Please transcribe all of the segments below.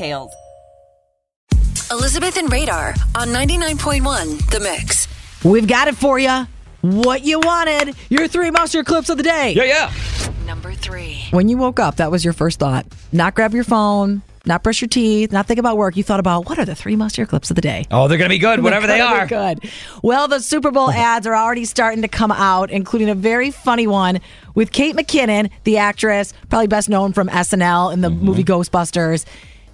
details. Elizabeth and Radar on 99.1 The Mix. We've got it for you. What you wanted. Your three monster clips of the day. Yeah, yeah. Number three. When you woke up, that was your first thought. Not grab your phone, not brush your teeth, not think about work. You thought about what are the three mustier clips of the day? Oh, they're going to be good, whatever they are. Good. Well, the Super Bowl ads are already starting to come out, including a very funny one with Kate McKinnon, the actress, probably best known from SNL and the mm-hmm. movie Ghostbusters.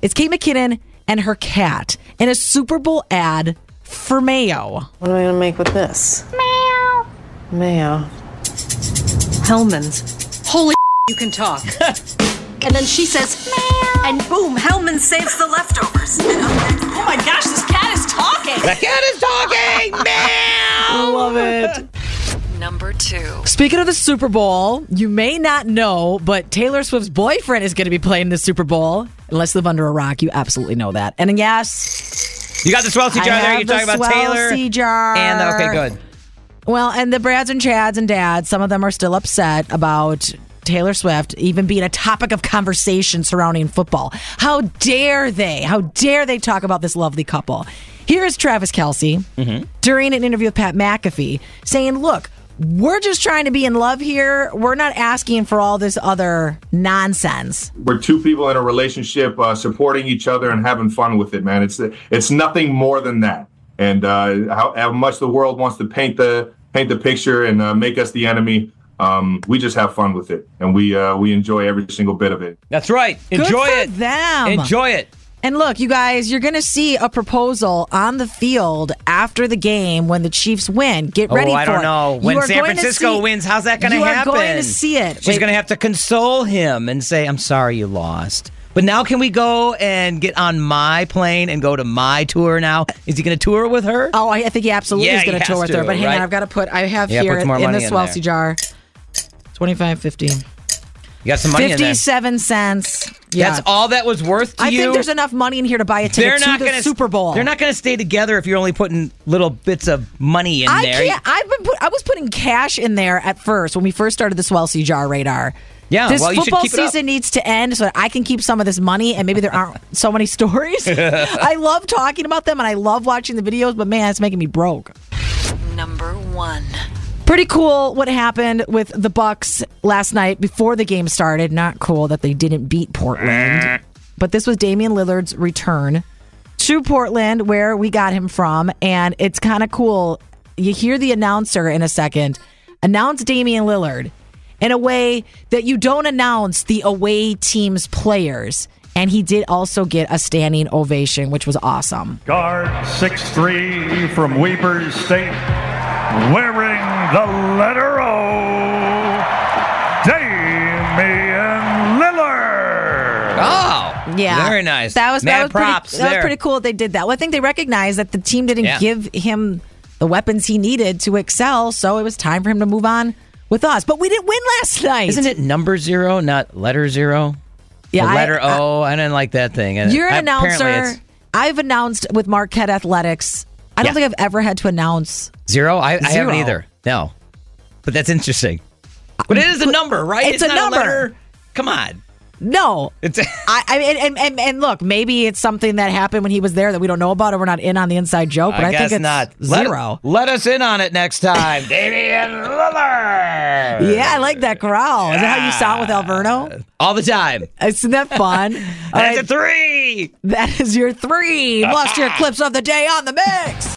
It's Kate McKinnon and her cat in a Super Bowl ad for Mayo. What am I going to make with this? Mayo. Mayo. Hellmann's. Holy you can talk. and then she says, Meow. and boom, Hellmann saves the leftovers. oh my gosh, this cat is talking. The cat is talking. Meow. I love it number two. Speaking of the Super Bowl, you may not know, but Taylor Swift's boyfriend is going to be playing the Super Bowl. Unless you live under a rock, you absolutely know that. And yes, you got the Swelsey jar there. You're the talking about Taylor jar. And okay, good. Well, and the Brads and Chads and Dads, some of them are still upset about Taylor Swift even being a topic of conversation surrounding football. How dare they? How dare they talk about this lovely couple? Here is Travis Kelce mm-hmm. during an interview with Pat McAfee saying, Look, we're just trying to be in love here. We're not asking for all this other nonsense. We're two people in a relationship, uh, supporting each other and having fun with it, man. It's it's nothing more than that. And uh, how, how, much the world wants to paint the paint the picture and uh, make us the enemy. Um, we just have fun with it, and we uh, we enjoy every single bit of it. That's right. Enjoy it. Them. Enjoy it. And look, you guys, you're going to see a proposal on the field after the game when the Chiefs win. Get oh, ready oh, for I don't know. When San Francisco see, wins, how's that going to happen? You are going to see it. She's going to have to console him and say, I'm sorry you lost. But now can we go and get on my plane and go to my tour now? Is he going to tour with her? Oh, I think he absolutely yeah, is going to tour with her. But hang right? on, I've got to put, I have yeah, here in the Swelsey jar 25, 15. You got some money 57 cents. Yeah. That's all that was worth to I you? think there's enough money in here to buy a ticket they're not to the gonna, Super Bowl. They're not going to stay together if you're only putting little bits of money in I there. Can't, I've been put, I was putting cash in there at first when we first started the Swelsey jar radar. Yeah, this well, football season needs to end so that I can keep some of this money and maybe there aren't so many stories. I love talking about them and I love watching the videos, but man, it's making me broke. Number one. Pretty cool what happened with the Bucks last night before the game started. Not cool that they didn't beat Portland. Eh. But this was Damian Lillard's return to Portland where we got him from and it's kind of cool. You hear the announcer in a second announce Damian Lillard in a way that you don't announce the away team's players. And he did also get a standing ovation, which was awesome. Guard six three from Weber State, wearing the letter O, Damian Lillard. Oh, yeah, very nice. That was Mad that was props pretty, that was pretty cool. They did that. Well, I think they recognized that the team didn't Yeah. give him the weapons he needed to excel, so it was time for him to move on with us. But we didn't win last night. Isn't it number zero, not letter zero? Yeah, the letter O. I didn't like that thing. And You're an apparently announcer. I've announced with Marquette Athletics. I don't Yeah. think I've ever had to announce. Zero? I, I haven't either. No. But that's interesting. But it is a number, right? It's a not number. letter. Come on. No. It's I, I mean, and, and and look, maybe it's something that happened when he was there that we don't know about, or we're not in on the inside joke. But I, I guess think it's not. zero. Let, let us in on it next time. Damian Lillard. yeah, I like that growl. Is that how you sound with Alverno? All the time. Isn't that fun? That's right, a three. that is your three. Lost your clips of the day on the mix.